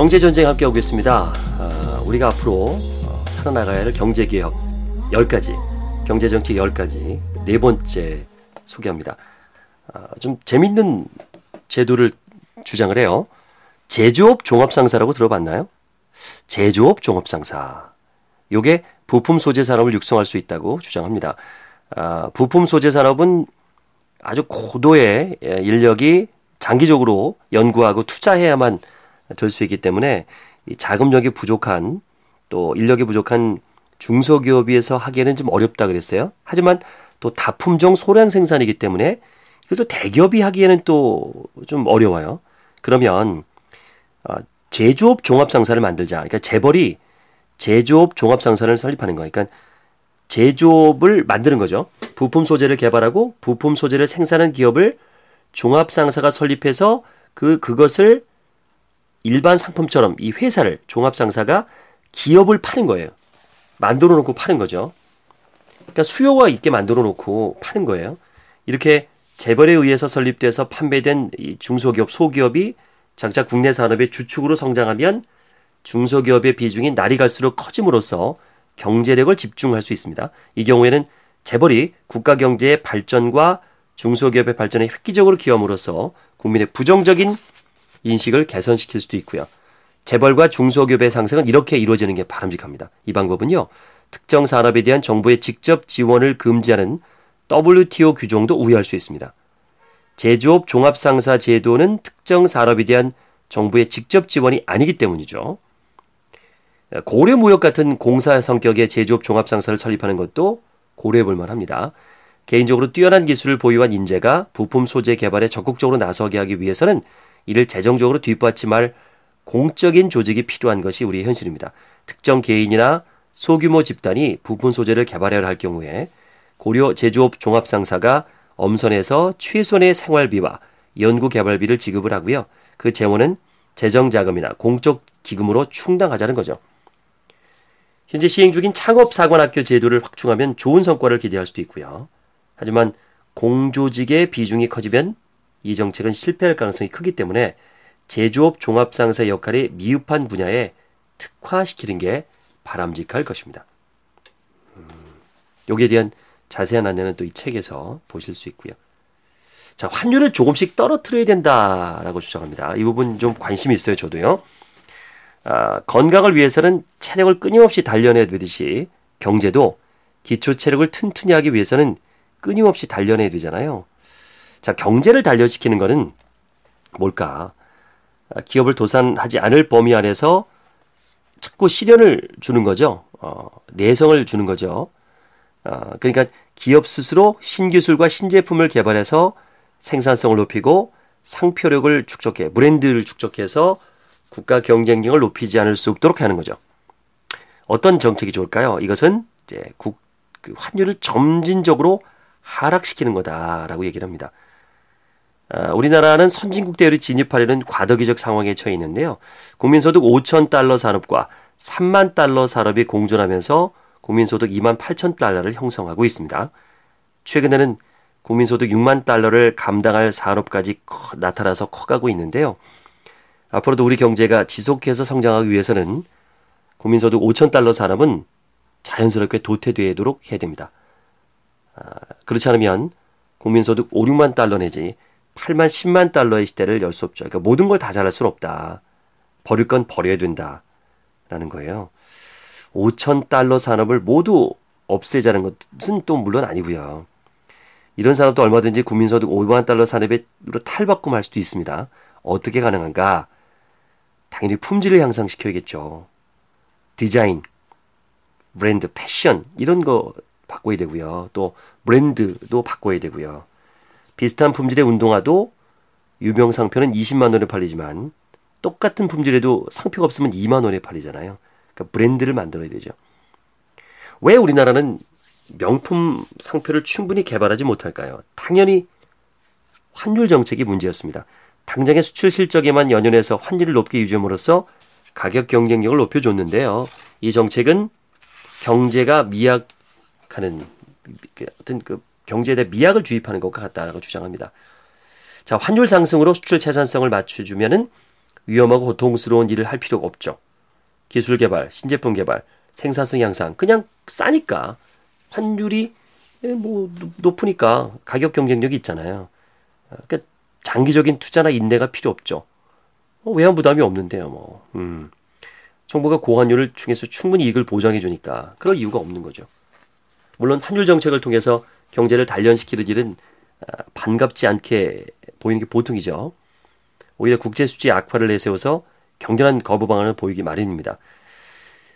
경제전쟁 함께 하고 있습니다. 아, 우리가 앞으로 어, 살아나가야 할 경제개혁 10가지, 경제정책 10가지 네 번째 소개합니다. 아, 좀 재밌는 제도를 주장을 해요. 제조업 종합상사라고 들어봤나요? 제조업 종합상사. 요게 부품 소재 산업을 육성할 수 있다고 주장합니다. 아, 부품 소재 산업은 아주 고도의 예, 인력이 장기적으로 연구하고 투자해야만 될 수 있기 때문에 이 자금력이 부족한 또 인력이 부족한 중소기업에서 하기에는 좀 어렵다 그랬어요. 하지만 또 다품종 소량 생산이기 때문에 이것도 대기업이 하기에는 또 좀 어려워요. 그러면 어, 제조업 종합상사를 만들자. 그러니까 재벌이 제조업 종합상사를 설립하는 거예요. 그러니까 제조업을 만드는 거죠. 부품 소재를 개발하고 부품 소재를 생산하는 기업을 종합상사가 설립해서 그 그것을 일반 상품처럼 이 회사를 종합상사가 기업을 파는 거예요. 만들어 놓고 파는 거죠. 그러니까 수요가 있게 만들어 놓고 파는 거예요. 이렇게 재벌에 의해서 설립돼서 판매된 이 중소기업, 소기업이 장차 국내 산업의 주축으로 성장하면 중소기업의 비중이 날이 갈수록 커짐으로써 경제력을 집중할 수 있습니다. 이 경우에는 재벌이 국가 경제의 발전과 중소기업의 발전에 획기적으로 기여함으로써 국민의 부정적인 인식을 개선시킬 수도 있고요. 재벌과 중소기업의 상승은 이렇게 이루어지는 게 바람직합니다. 이 방법은요. 특정 산업에 대한 정부의 직접 지원을 금지하는 WTO 규정도 우회할 수 있습니다. 제조업 종합상사 제도는 특정 산업에 대한 정부의 직접 지원이 아니기 때문이죠. 고려무역 같은 공사 성격의 제조업 종합상사를 설립하는 것도 고려해 볼 만합니다. 개인적으로 뛰어난 기술을 보유한 인재가 부품 소재 개발에 적극적으로 나서게 하기 위해서는 이를 재정적으로 뒷받침할 공적인 조직이 필요한 것이 우리의 현실입니다. 특정 개인이나 소규모 집단이 부품 소재를 개발해야 할 경우에 고려 제조업 종합상사가 엄선해서 최소한의 생활비와 연구 개발비를 지급을 하고요. 그 재원은 재정 자금이나 공적 기금으로 충당하자는 거죠. 현재 시행 중인 창업사관학교 제도를 확충하면 좋은 성과를 기대할 수도 있고요. 하지만 공조직의 비중이 커지면 이 정책은 실패할 가능성이 크기 때문에 제조업 종합상사 역할이 미흡한 분야에 특화시키는 게 바람직할 것입니다. 음, 여기에 대한 자세한 안내는 또 이 책에서 보실 수 있고요. 자, 환율을 조금씩 떨어뜨려야 된다라고 주장합니다. 이 부분 좀 관심이 있어요, 저도요. 아, 건강을 위해서는 체력을 끊임없이 단련해야 되듯이 경제도 기초 체력을 튼튼히 하기 위해서는 끊임없이 단련해야 되잖아요. 자, 경제를 단련시키는 것은 뭘까? 아, 기업을 도산하지 않을 범위 안에서 자꾸 시련을 주는 거죠. 어, 내성을 주는 거죠. 어, 그러니까 기업 스스로 신기술과 신제품을 개발해서 생산성을 높이고 상표력을 축적해, 브랜드를 축적해서 국가 경쟁력을 높이지 않을 수 없도록 하는 거죠. 어떤 정책이 좋을까요? 이것은 이제 국, 그 환율을 점진적으로 하락시키는 거다라고 얘기를 합니다. 아, 우리나라는 선진국 대열에 진입하려는 과도기적 상황에 처해 있는데요. 국민소득 5천 달러 산업과 3만 달러 산업이 공존하면서 국민소득 2만 8천 달러를 형성하고 있습니다. 최근에는 국민소득 6만 달러를 감당할 산업까지 커, 나타나서 커가고 있는데요. 앞으로도 우리 경제가 지속해서 성장하기 위해서는 국민소득 5천 달러 산업은 자연스럽게 도태되도록 해야 됩니다. 아, 그렇지 않으면 국민소득 5, 6만 달러 내지 8만, 10만 달러의 시대를 열 수 없죠. 그러니까 모든 걸 다 잘할 수는 없다. 버릴 건 버려야 된다. 라는 거예요. 5천 달러 산업을 모두 없애자는 것은 또 물론 아니고요. 이런 산업도 얼마든지 국민소득 5만 달러 산업으로 탈바꿈할 수도 있습니다. 어떻게 가능한가? 당연히 품질을 향상시켜야겠죠. 디자인, 브랜드, 패션 이런 거 바꿔야 되고요. 또 브랜드도 바꿔야 되고요. 비슷한 품질의 운동화도 유명 상표는 20만 원에 팔리지만 똑같은 품질에도 상표가 없으면 2만 원에 팔리잖아요. 그러니까 브랜드를 만들어야 되죠. 왜 우리나라는 명품 상표를 충분히 개발하지 못할까요? 당연히 환율 정책이 문제였습니다. 당장의 수출 실적에만 연연해서 환율을 높게 유지함으로써 가격 경쟁력을 높여줬는데요. 이 정책은 경제가 미약하는 그 어떤 그 경제에 대해 미약을 주입하는 것과 같다라고 주장합니다. 자, 환율 상승으로 수출 채산성을 맞춰주면은 위험하고 고통스러운 일을 할 필요가 없죠. 기술 개발, 신제품 개발, 생산성 향상 그냥 싸니까 환율이 뭐 높으니까 가격 경쟁력이 있잖아요. 그러니까 장기적인 투자나 인내가 필요 없죠. 뭐 외환 부담이 없는데요, 뭐. 음. 정부가 고환율을 중에서 충분히 이익을 보장해 주니까 그럴 이유가 없는 거죠. 물론 환율 정책을 통해서 경제를 단련시키는 일은 아, 반갑지 않게 보이는 게 보통이죠. 오히려 국제 수지 악화를 내세워서 격렬한 거부 방안을 보이기 마련입니다.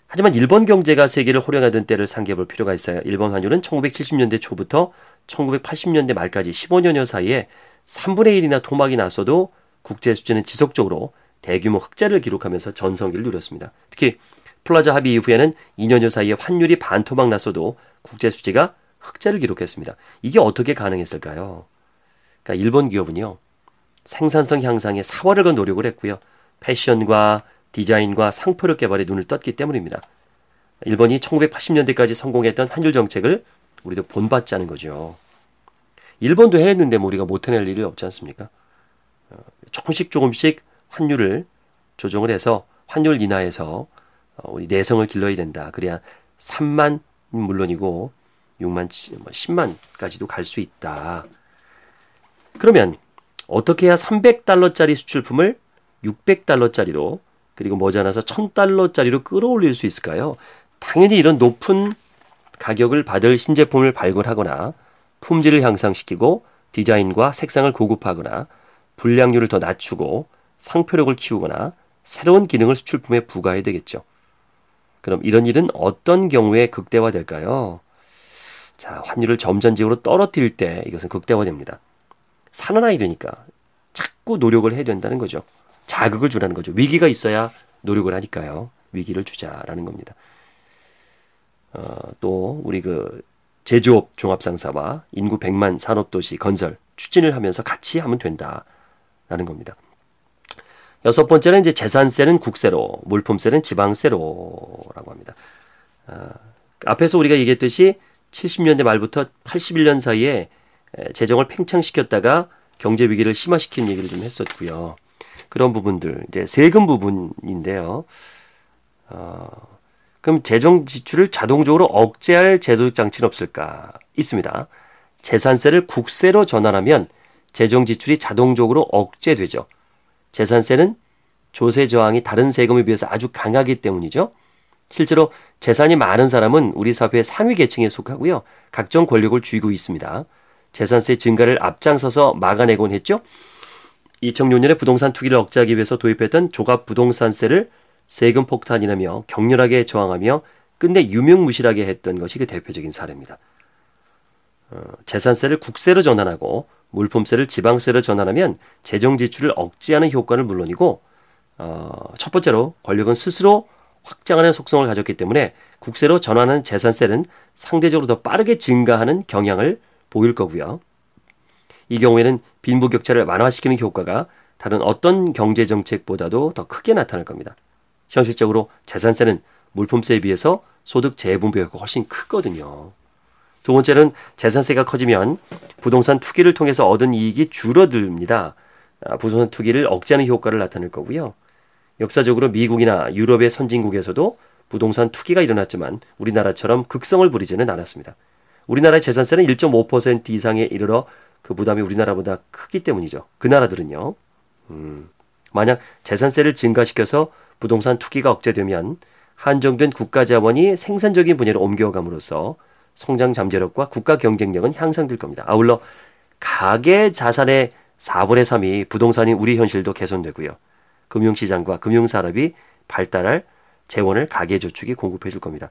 하지만 일본 경제가 세계를 호령하던 때를 상기해 볼 필요가 있어요. 일본 환율은 1970년대 초부터 1980년대 말까지 15년여 사이에 3분의 1이나 토막이 났어도 국제 수지는 지속적으로 대규모 흑자를 기록하면서 전성기를 누렸습니다. 특히 플라자 합의 이후에는 2년여 사이에 환율이 반토막 났어도 국제 수지가 흑자를 기록했습니다. 이게 어떻게 가능했을까요? 그러니까 일본 기업은요. 생산성 향상에 사활을 건 노력을 했고요. 패션과 디자인과 상표력 개발에 눈을 떴기 때문입니다. 일본이 1980년대까지 성공했던 환율 정책을 우리도 본받자는 거죠. 일본도 해냈는데 뭐 우리가 못 해낼 일이 없지 않습니까? 어, 조금씩 조금씩 환율을 조정을 해서 환율 인하에서 어, 우리 내성을 길러야 된다. 그래야 3만 물론이고 6만 10만까지도 뭐 갈수 있다. 그러면 어떻게 해야 300달러짜리 수출품을 600달러짜리로 그리고 머지않아서 1000달러짜리로 끌어올릴 수 있을까요? 당연히 이런 높은 가격을 받을 신제품을 발굴하거나 품질을 향상시키고 디자인과 색상을 고급화하거나 불량률을 더 낮추고 상표력을 키우거나 새로운 기능을 수출품에 부과해야 되겠죠. 그럼 이런 일은 어떤 경우에 극대화될까요? 자, 환율을 점전적으로 떨어뜨릴 때 이것은 극대화됩니다. 사는 아이 되니까 자꾸 노력을 해야 된다는 거죠. 자극을 주라는 거죠. 위기가 있어야 노력을 하니까요. 위기를 주자라는 겁니다. 어, 또 우리 그 제조업 종합상사와 인구 100만 산업도시 건설 추진을 하면서 같이 하면 된다라는 겁니다. 여섯 번째는 이제 재산세는 국세로, 물품세는 지방세로라고 합니다. 아, 앞에서 우리가 얘기했듯이 70년대 말부터 81년 사이에 재정을 팽창시켰다가 경제 위기를 심화시킨 얘기를 좀 했었고요. 그런 부분들 이제 세금 부분인데요. 어, 그럼 재정 지출을 자동적으로 억제할 제도적 장치는 없을까? 있습니다. 재산세를 국세로 전환하면 재정 지출이 자동적으로 억제되죠. 재산세는 조세 저항이 다른 세금에 비해서 아주 강하기 때문이죠. 실제로 재산이 많은 사람은 우리 사회의 상위 계층에 속하고요. 각종 권력을 쥐고 있습니다. 재산세 증가를 앞장서서 막아내곤 했죠. 2006년에 부동산 투기를 억제하기 위해서 도입했던 조갑 부동산세를 세금 폭탄이라며 격렬하게 저항하며 끝내 유명무실하게 했던 것이 그 대표적인 사례입니다. 어, 재산세를 국세로 전환하고 물품세를 지방세로 전환하면 재정 지출을 억제하는 효과는 물론이고 어, 첫 번째로 권력은 스스로 확장하는 속성을 가졌기 때문에 국세로 전환하는 재산세는 상대적으로 더 빠르게 증가하는 경향을 보일 거고요. 이 경우에는 빈부격차를 완화시키는 효과가 다른 어떤 경제 정책보다도 더 크게 나타날 겁니다. 현실적으로 재산세는 물품세에 비해서 소득 재분배가 훨씬 크거든요. 두 번째는 재산세가 커지면 부동산 투기를 통해서 얻은 이익이 줄어듭니다. 아, 부동산 투기를 억제하는 효과를 나타낼 거고요. 역사적으로 미국이나 유럽의 선진국에서도 부동산 투기가 일어났지만 우리나라처럼 극성을 부리지는 않았습니다. 우리나라의 재산세는 1.5% 이상에 이르러 그 부담이 우리나라보다 크기 때문이죠. 그 나라들은요. 음, 만약 재산세를 증가시켜서 부동산 투기가 억제되면 한정된 국가 자원이 생산적인 분야로 옮겨감으로써 성장 잠재력과 국가 경쟁력은 향상될 겁니다. 아울러 가계 자산의 4분의 3이 부동산이 우리 현실도 개선되고요. 금융시장과 금융산업이 발달할 재원을 가계저축이 공급해 줄 겁니다.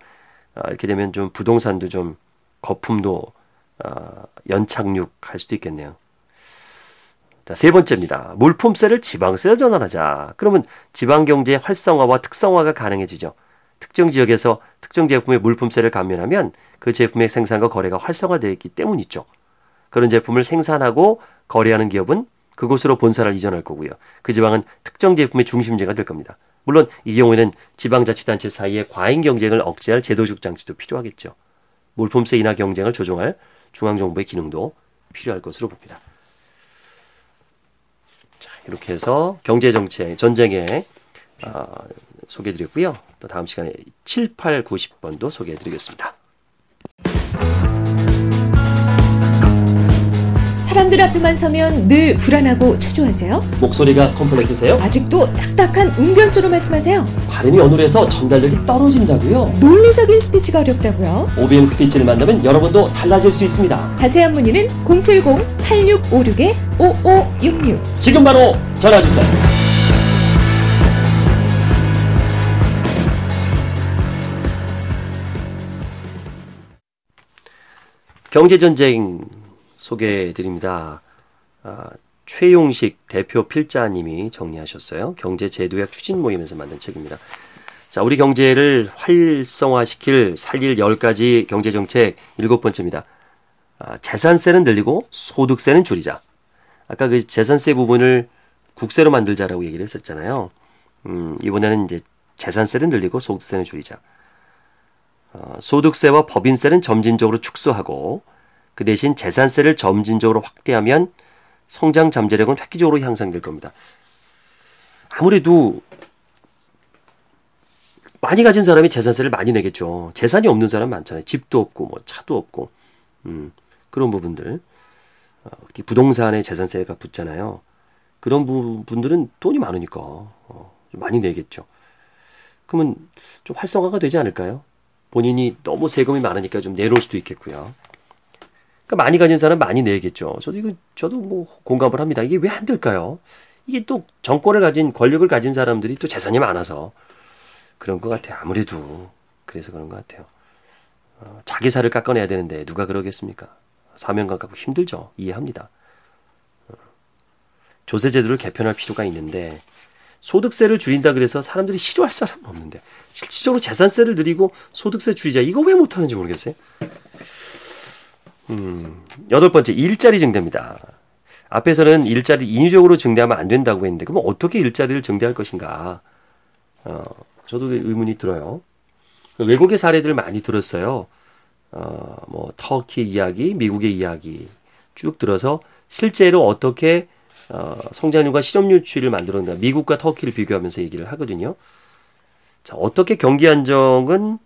아, 이렇게 되면 좀 부동산도 좀 거품도 아, 연착륙할 수도 있겠네요. 자, 세 번째입니다. 물품세를 지방세로 전환하자. 그러면 지방경제의 활성화와 특성화가 가능해지죠. 특정 지역에서 특정 제품의 물품세를 감면하면 그 제품의 생산과 거래가 활성화되어 있기 때문이죠. 그런 제품을 생산하고 거래하는 기업은 그곳으로 본사를 이전할 거고요. 그 지방은 특정 제품의 중심지가 될 겁니다. 물론 이 경우에는 지방자치단체 사이의 과잉 경쟁을 억제할 제도적 장치도 필요하겠죠. 물품세 인하 경쟁을 조정할 중앙정부의 기능도 필요할 것으로 봅니다. 자, 이렇게 해서 경제정책, 전쟁에 어, 소개해드렸고요. 또 다음 시간에 7, 8, 90번도 소개해드리겠습니다. 사람들 앞에만 서면 늘 불안하고 초조하세요? 목소리가 컴플렉스세요? 아직도 딱딱한 웅변조로 말씀하세요? 발음이 어눌해서 전달력이 떨어진다고요? 논리적인 스피치가 어렵다고요? OBM 스피치를 만나면 여러분도 달라질 수 있습니다. 자세한 문의는 070-8656-5566 지금 바로 전화 주세요. 경제 전쟁 소개해 드립니다. 아, 최용식 대표 필자님이 정리하셨어요. 경제 제도약 추진 모임에서 만든 책입니다. 자, 우리 경제를 활성화시킬 살릴 10가지 경제정책 일곱 번째입니다. 아, 재산세는 늘리고 소득세는 줄이자. 아까 그 재산세 부분을 국세로 만들자라고 얘기를 했었잖아요. 음, 이번에는 이제 재산세는 늘리고 소득세는 줄이자. 어, 소득세와 법인세는 점진적으로 축소하고 그 대신 재산세를 점진적으로 확대하면 성장 잠재력은 획기적으로 향상될 겁니다. 아무래도 많이 가진 사람이 재산세를 많이 내겠죠. 재산이 없는 사람 많잖아요. 집도 없고 뭐 차도 없고 음, 그런 부분들 어, 부동산에 재산세가 붙잖아요. 그런 분들은 돈이 많으니까 어, 많이 내겠죠. 그러면 좀 활성화가 되지 않을까요? 본인이 너무 세금이 많으니까 좀 내놓을 수도 있겠고요. 그러니까 많이 가진 사람 많이 내겠죠. 저도 이거 저도 뭐 공감을 합니다. 이게 왜 안 될까요? 이게 또 정권을 가진 권력을 가진 사람들이 또 재산이 많아서 그런 것 같아요. 아무래도 그래서 그런 것 같아요. 어, 자기 살을 깎아내야 되는데 누가 그러겠습니까? 사명감 갖고 힘들죠. 이해합니다. 어, 조세 제도를 개편할 필요가 있는데 소득세를 줄인다 그래서 사람들이 싫어할 사람은 없는데 실질적으로 재산세를 늘리고 소득세 줄이자 이거 왜 못하는지 모르겠어요. 음, 여덟 번째, 일자리 증대입니다. 앞에서는 일자리 인위적으로 증대하면 안 된다고 했는데, 그럼 어떻게 일자리를 증대할 것인가? 어, 저도 의문이 들어요. 외국의 사례들 많이 들었어요. 어, 뭐, 터키 이야기, 미국의 이야기 쭉 들어서 실제로 어떻게 어, 성장률과 실업률 추이를 만들었나 미국과 터키를 비교하면서 얘기를 하거든요. 자, 어떻게 경기 안정은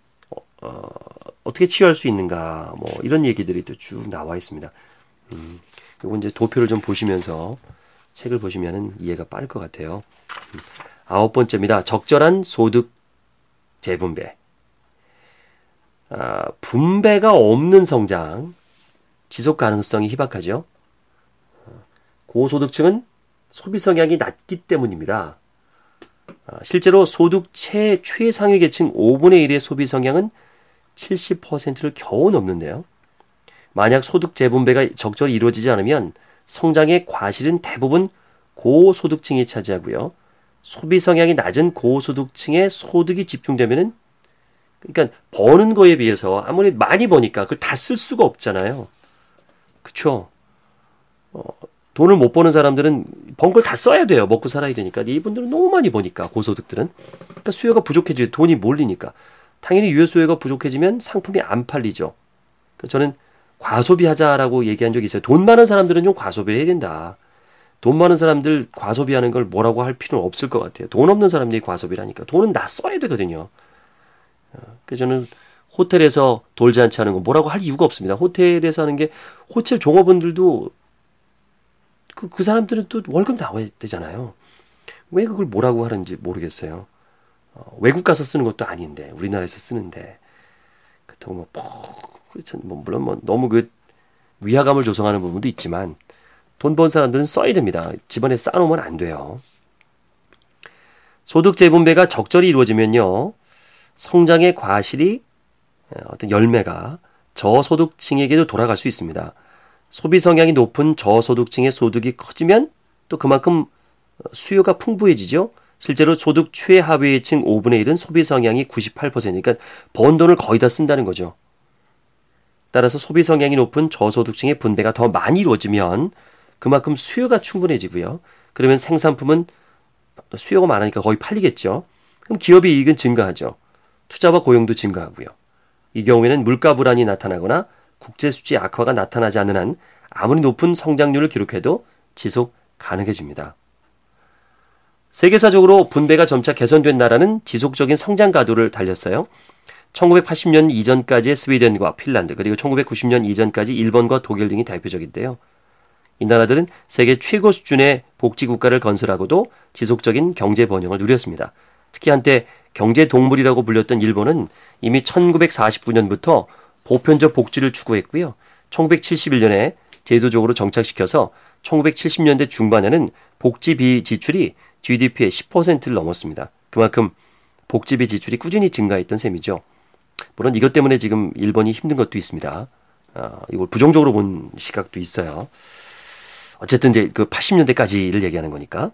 어, 어떻게 치유할 수 있는가 뭐 이런 얘기들이 또 쭉 나와 있습니다. 음, 이거 이제 도표를 좀 보시면서 책을 보시면은 이해가 빠를 것 같아요. 음, 아홉 번째입니다. 적절한 소득 재분배. 아, 분배가 없는 성장, 지속 가능성이 희박하죠. 고소득층은 소비 성향이 낮기 때문입니다. 아, 실제로 소득 최, 최상위 계층 5분의 1의 소비 성향은 70%를 겨우 넘는데요. 만약 소득 재분배가 적절히 이루어지지 않으면 성장의 과실은 대부분 고소득층이 차지하고요. 소비 성향이 낮은 고소득층의 소득이 집중되면은 그러니까 버는 거에 비해서 아무리 많이 버니까 그걸 다 쓸 수가 없잖아요. 그쵸? 어, 돈을 못 버는 사람들은 번 걸 다 써야 돼요. 먹고 살아야 되니까. 이분들은 너무 많이 버니까 고소득들은. 그러니까 수요가 부족해지고 돈이 몰리니까. 당연히 유효 수요가 부족해지면 상품이 안 팔리죠. 저는 과소비하자라고 얘기한 적이 있어요. 돈 많은 사람들은 좀 과소비를 해야 된다. 돈 많은 사람들 과소비하는 걸 뭐라고 할 필요는 없을 것 같아요. 돈 없는 사람들이 과소비를 하니까. 돈은 다 써야 되거든요. 어, 그래서 저는 호텔에서 않지 않은 거 뭐라고 할 이유가 없습니다. 호텔에서 하는 게 호텔 종업원들도 그, 그 사람들은 또 월급 나와야 되잖아요. 왜 그걸 뭐라고 하는지 모르겠어요. 어, 외국 가서 쓰는 것도 아닌데 우리나라에서 쓰는데 그렇다고 뭐. 뭐 물론 뭐 너무 그 위화감을 조성하는 부분도 있지만 돈 번 사람들은 써야 됩니다. 집안에 쌓아놓으면 안 돼요. 소득 재분배가 적절히 이루어지면요 성장의 과실이 어, 어떤 열매가 저소득층에게도 돌아갈 수 있습니다. 소비 성향이 높은 저소득층의 소득이 커지면 또 그만큼 수요가 풍부해지죠. 실제로 소득 최하위층 5분의 1은 소비 성향이 98%니까 번 돈을 거의 다 쓴다는 거죠. 따라서 소비 성향이 높은 저소득층의 분배가 더 많이 이루어지면 그만큼 수요가 충분해지고요. 그러면 생산품은 수요가 많으니까 거의 팔리겠죠. 그럼 기업의 이익은 증가하죠. 투자와 고용도 증가하고요. 이 경우에는 물가 불안이 나타나거나 국제 수지 악화가 나타나지 않는 한 아무리 높은 성장률을 기록해도 지속 가능해집니다. 세계사적으로 분배가 점차 개선된 나라는 지속적인 성장 가도를 달렸어요. 1980년 이전까지의 스웨덴과 핀란드 그리고 1990년 이전까지 일본과 독일 등이 대표적인데요. 이 나라들은 세계 최고 수준의 복지 국가를 건설하고도 지속적인 경제 번영을 누렸습니다. 특히 한때 경제 동물이라고 불렸던 일본은 이미 1949년부터 보편적 복지를 추구했고요. 1971년에 제도적으로 정착시켜서 1970년대 중반에는 복지비 지출이 GDP의 10%를 넘었습니다. 그만큼 복지비 지출이 꾸준히 증가했던 셈이죠. 물론 이것 때문에 지금 일본이 힘든 것도 있습니다. 어, 이걸 부정적으로 본 시각도 있어요. 어쨌든 이제 그 80년대까지를 얘기하는 거니까.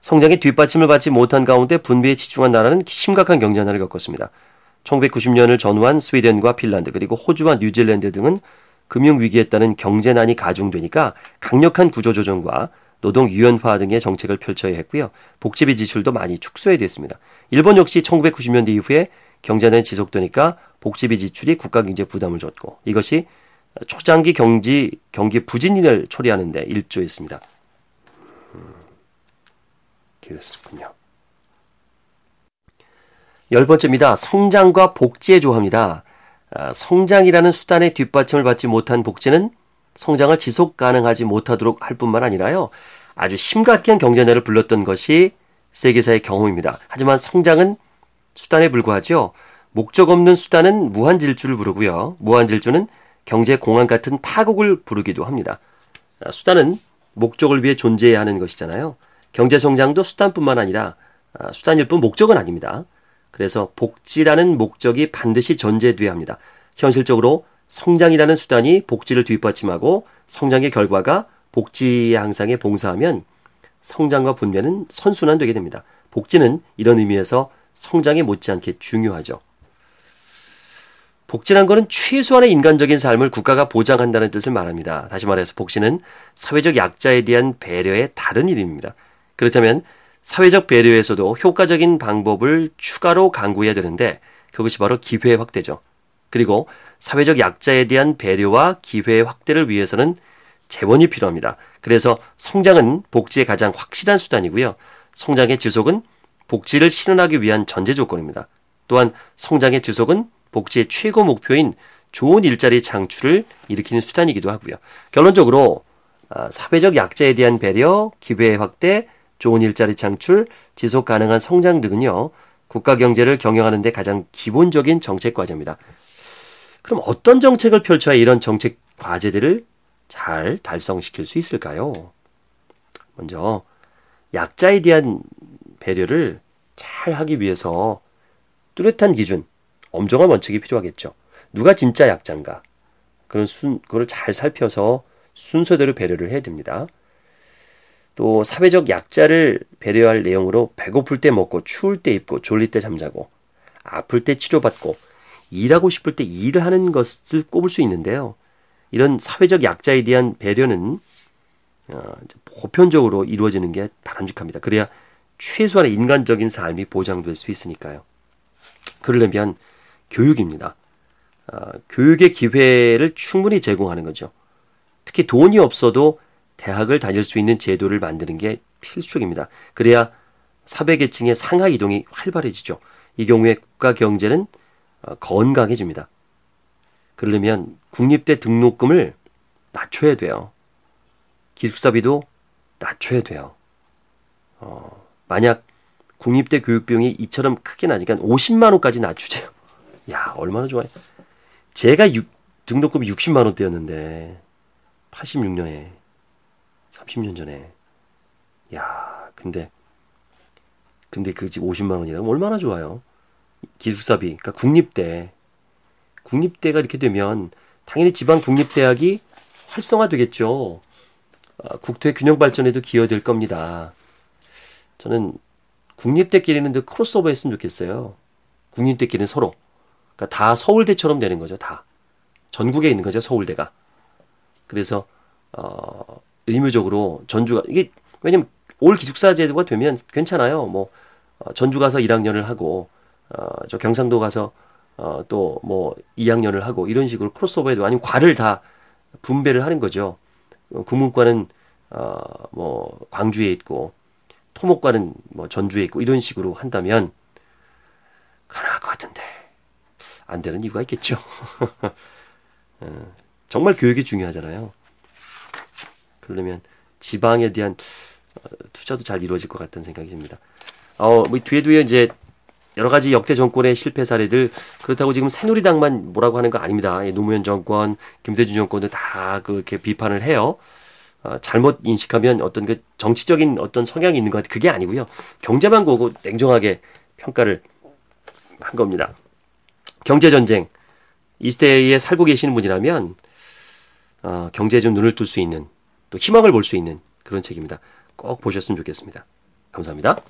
성장의 뒷받침을 받지 못한 가운데 분배에 집중한 나라는 심각한 경제난을 겪었습니다. 1990년을 전후한 스웨덴과 핀란드 그리고 호주와 뉴질랜드 등은 금융위기에 따른 경제난이 가중되니까 강력한 구조조정과 노동 유연화 등의 정책을 펼쳐야 했고요. 복지비 지출도 많이 축소해야 됐습니다. 일본 역시 1990년대 이후에 경제난이 지속되니까 복지비 지출이 국가 경제 부담을 줬고 이것이 초장기 경지 경기 부진을 초래하는 데 일조했습니다. 음, 그렇군요. 열 번째입니다. 성장과 복지의 조합입니다. 아, 성장이라는 수단의 뒷받침을 받지 못한 복지는 성장을 지속 가능하지 못하도록 할 뿐만 아니라요. 아주 심각한 경제난을 불렀던 것이 세계사의 경험입니다. 하지만 성장은 수단에 불과하죠. 목적 없는 수단은 무한 질주를 부르고요. 무한 질주는 경제 공황 같은 파국을 부르기도 합니다. 아, 수단은 목적을 위해 존재해야 하는 것이잖아요. 경제 성장도 수단뿐만 아니라 아, 수단일 뿐 목적은 아닙니다. 그래서 복지라는 목적이 반드시 전제돼야 합니다. 현실적으로 성장이라는 수단이 복지를 뒷받침하고 성장의 결과가 복지 향상에 봉사하면 성장과 분배는 선순환되게 됩니다. 복지는 이런 의미에서 성장에 못지않게 중요하죠. 복지란 것은 최소한의 인간적인 삶을 국가가 보장한다는 뜻을 말합니다. 다시 말해서 복지는 사회적 약자에 대한 배려의 다른 이름입니다. 그렇다면 사회적 배려에서도 효과적인 방법을 추가로 강구해야 되는데 그것이 바로 기회 확대죠. 그리고 사회적 약자에 대한 배려와 기회 확대를 위해서는 재원이 필요합니다. 그래서 성장은 복지의 가장 확실한 수단이고요. 성장의 지속은 복지를 실현하기 위한 전제 조건입니다. 또한 성장의 지속은 복지의 최고 목표인 좋은 일자리 창출을 일으키는 수단이기도 하고요. 결론적으로 아, 사회적 약자에 대한 배려, 기회 확대, 좋은 일자리 창출, 지속 가능한 성장 등은요, 국가 경제를 경영하는 데 가장 기본적인 정책 과제입니다. 그럼 어떤 정책을 펼쳐야 이런 정책 과제들을 잘 달성시킬 수 있을까요? 먼저, 약자에 대한 배려를 잘 하기 위해서 뚜렷한 기준, 엄정한 원칙이 필요하겠죠. 누가 진짜 약자인가? 그런 순, 그걸 잘 살펴서 순서대로 배려를 해야 됩니다. 또 사회적 약자를 배려할 내용으로 배고플 때 먹고 추울 때 입고 졸릴 때 잠자고 아플 때 치료받고 일하고 싶을 때 일을 하는 것을 꼽을 수 있는데요. 이런 사회적 약자에 대한 배려는 어, 보편적으로 이루어지는 게 바람직합니다. 그래야 최소한의 인간적인 삶이 보장될 수 있으니까요. 그러려면 교육입니다. 어, 교육의 기회를 충분히 제공하는 거죠. 특히 돈이 없어도 대학을 다닐 수 있는 제도를 만드는 게 필수적입니다. 그래야 사회계층의 상하 이동이 활발해지죠. 이 경우에 국가 경제는 어, 건강해집니다. 그러려면 국립대 등록금을 낮춰야 돼요. 기숙사비도 낮춰야 돼요. 어, 만약 국립대 교육비용이 이처럼 크게 나니까 50만 원까지 낮추세요. 야, 얼마나 좋아요. 제가 6, 등록금이 60만 원대였는데 86년에 30년 전에. 야, 근데 근데 그 집 50만 원이라면 얼마나 좋아요. 기숙사비, 그러니까 국립대. 국립대가 이렇게 되면 당연히 지방 국립대학이 활성화되겠죠. 아, 국토의 균형 발전에도 기여될 겁니다. 저는 국립대끼리는 늘 크로스오버 했으면 좋겠어요. 국립대끼리는 서로. 그러니까 다 서울대처럼 되는 거죠, 다. 전국에 있는 거죠, 서울대가. 그래서, 어, 의무적으로 전주가, 이게, 왜냐면 올 기숙사 제도가 되면 괜찮아요. 뭐, 어, 전주 가서 1학년을 하고, 어, 저 경상도 가서, 어, 또 뭐 2학년을 하고, 이런 식으로 크로스오버해도 아니면 과를 다 분배를 하는 거죠. 어, 국문과는, 어, 뭐, 광주에 있고, 토목과는 뭐 전주에 있고 이런 식으로 한다면 가능할 것 같은데 안 되는 이유가 있겠죠. 어, 정말 교육이 중요하잖아요. 그러려면 지방에 대한 어, 투자도 잘 이루어질 것 같다는 생각이 듭니다. 어, 뭐 뒤에 뒤에 이제 여러 가지 역대 정권의 실패 사례들 그렇다고 지금 새누리당만 뭐라고 하는 거 아닙니다. 예, 노무현 정권, 김대중 정권도 다 그렇게 비판을 해요. 어, 잘못 인식하면 어떤 그 정치적인 어떤 성향이 있는 것 같아. 그게 아니고요. 경제만 보고 냉정하게 평가를 한 겁니다. 경제 전쟁 이 시대에 살고 계시는 분이라면 어, 경제에 좀 눈을 뜰 수 있는 또 희망을 볼 수 있는 그런 책입니다. 꼭 보셨으면 좋겠습니다. 감사합니다.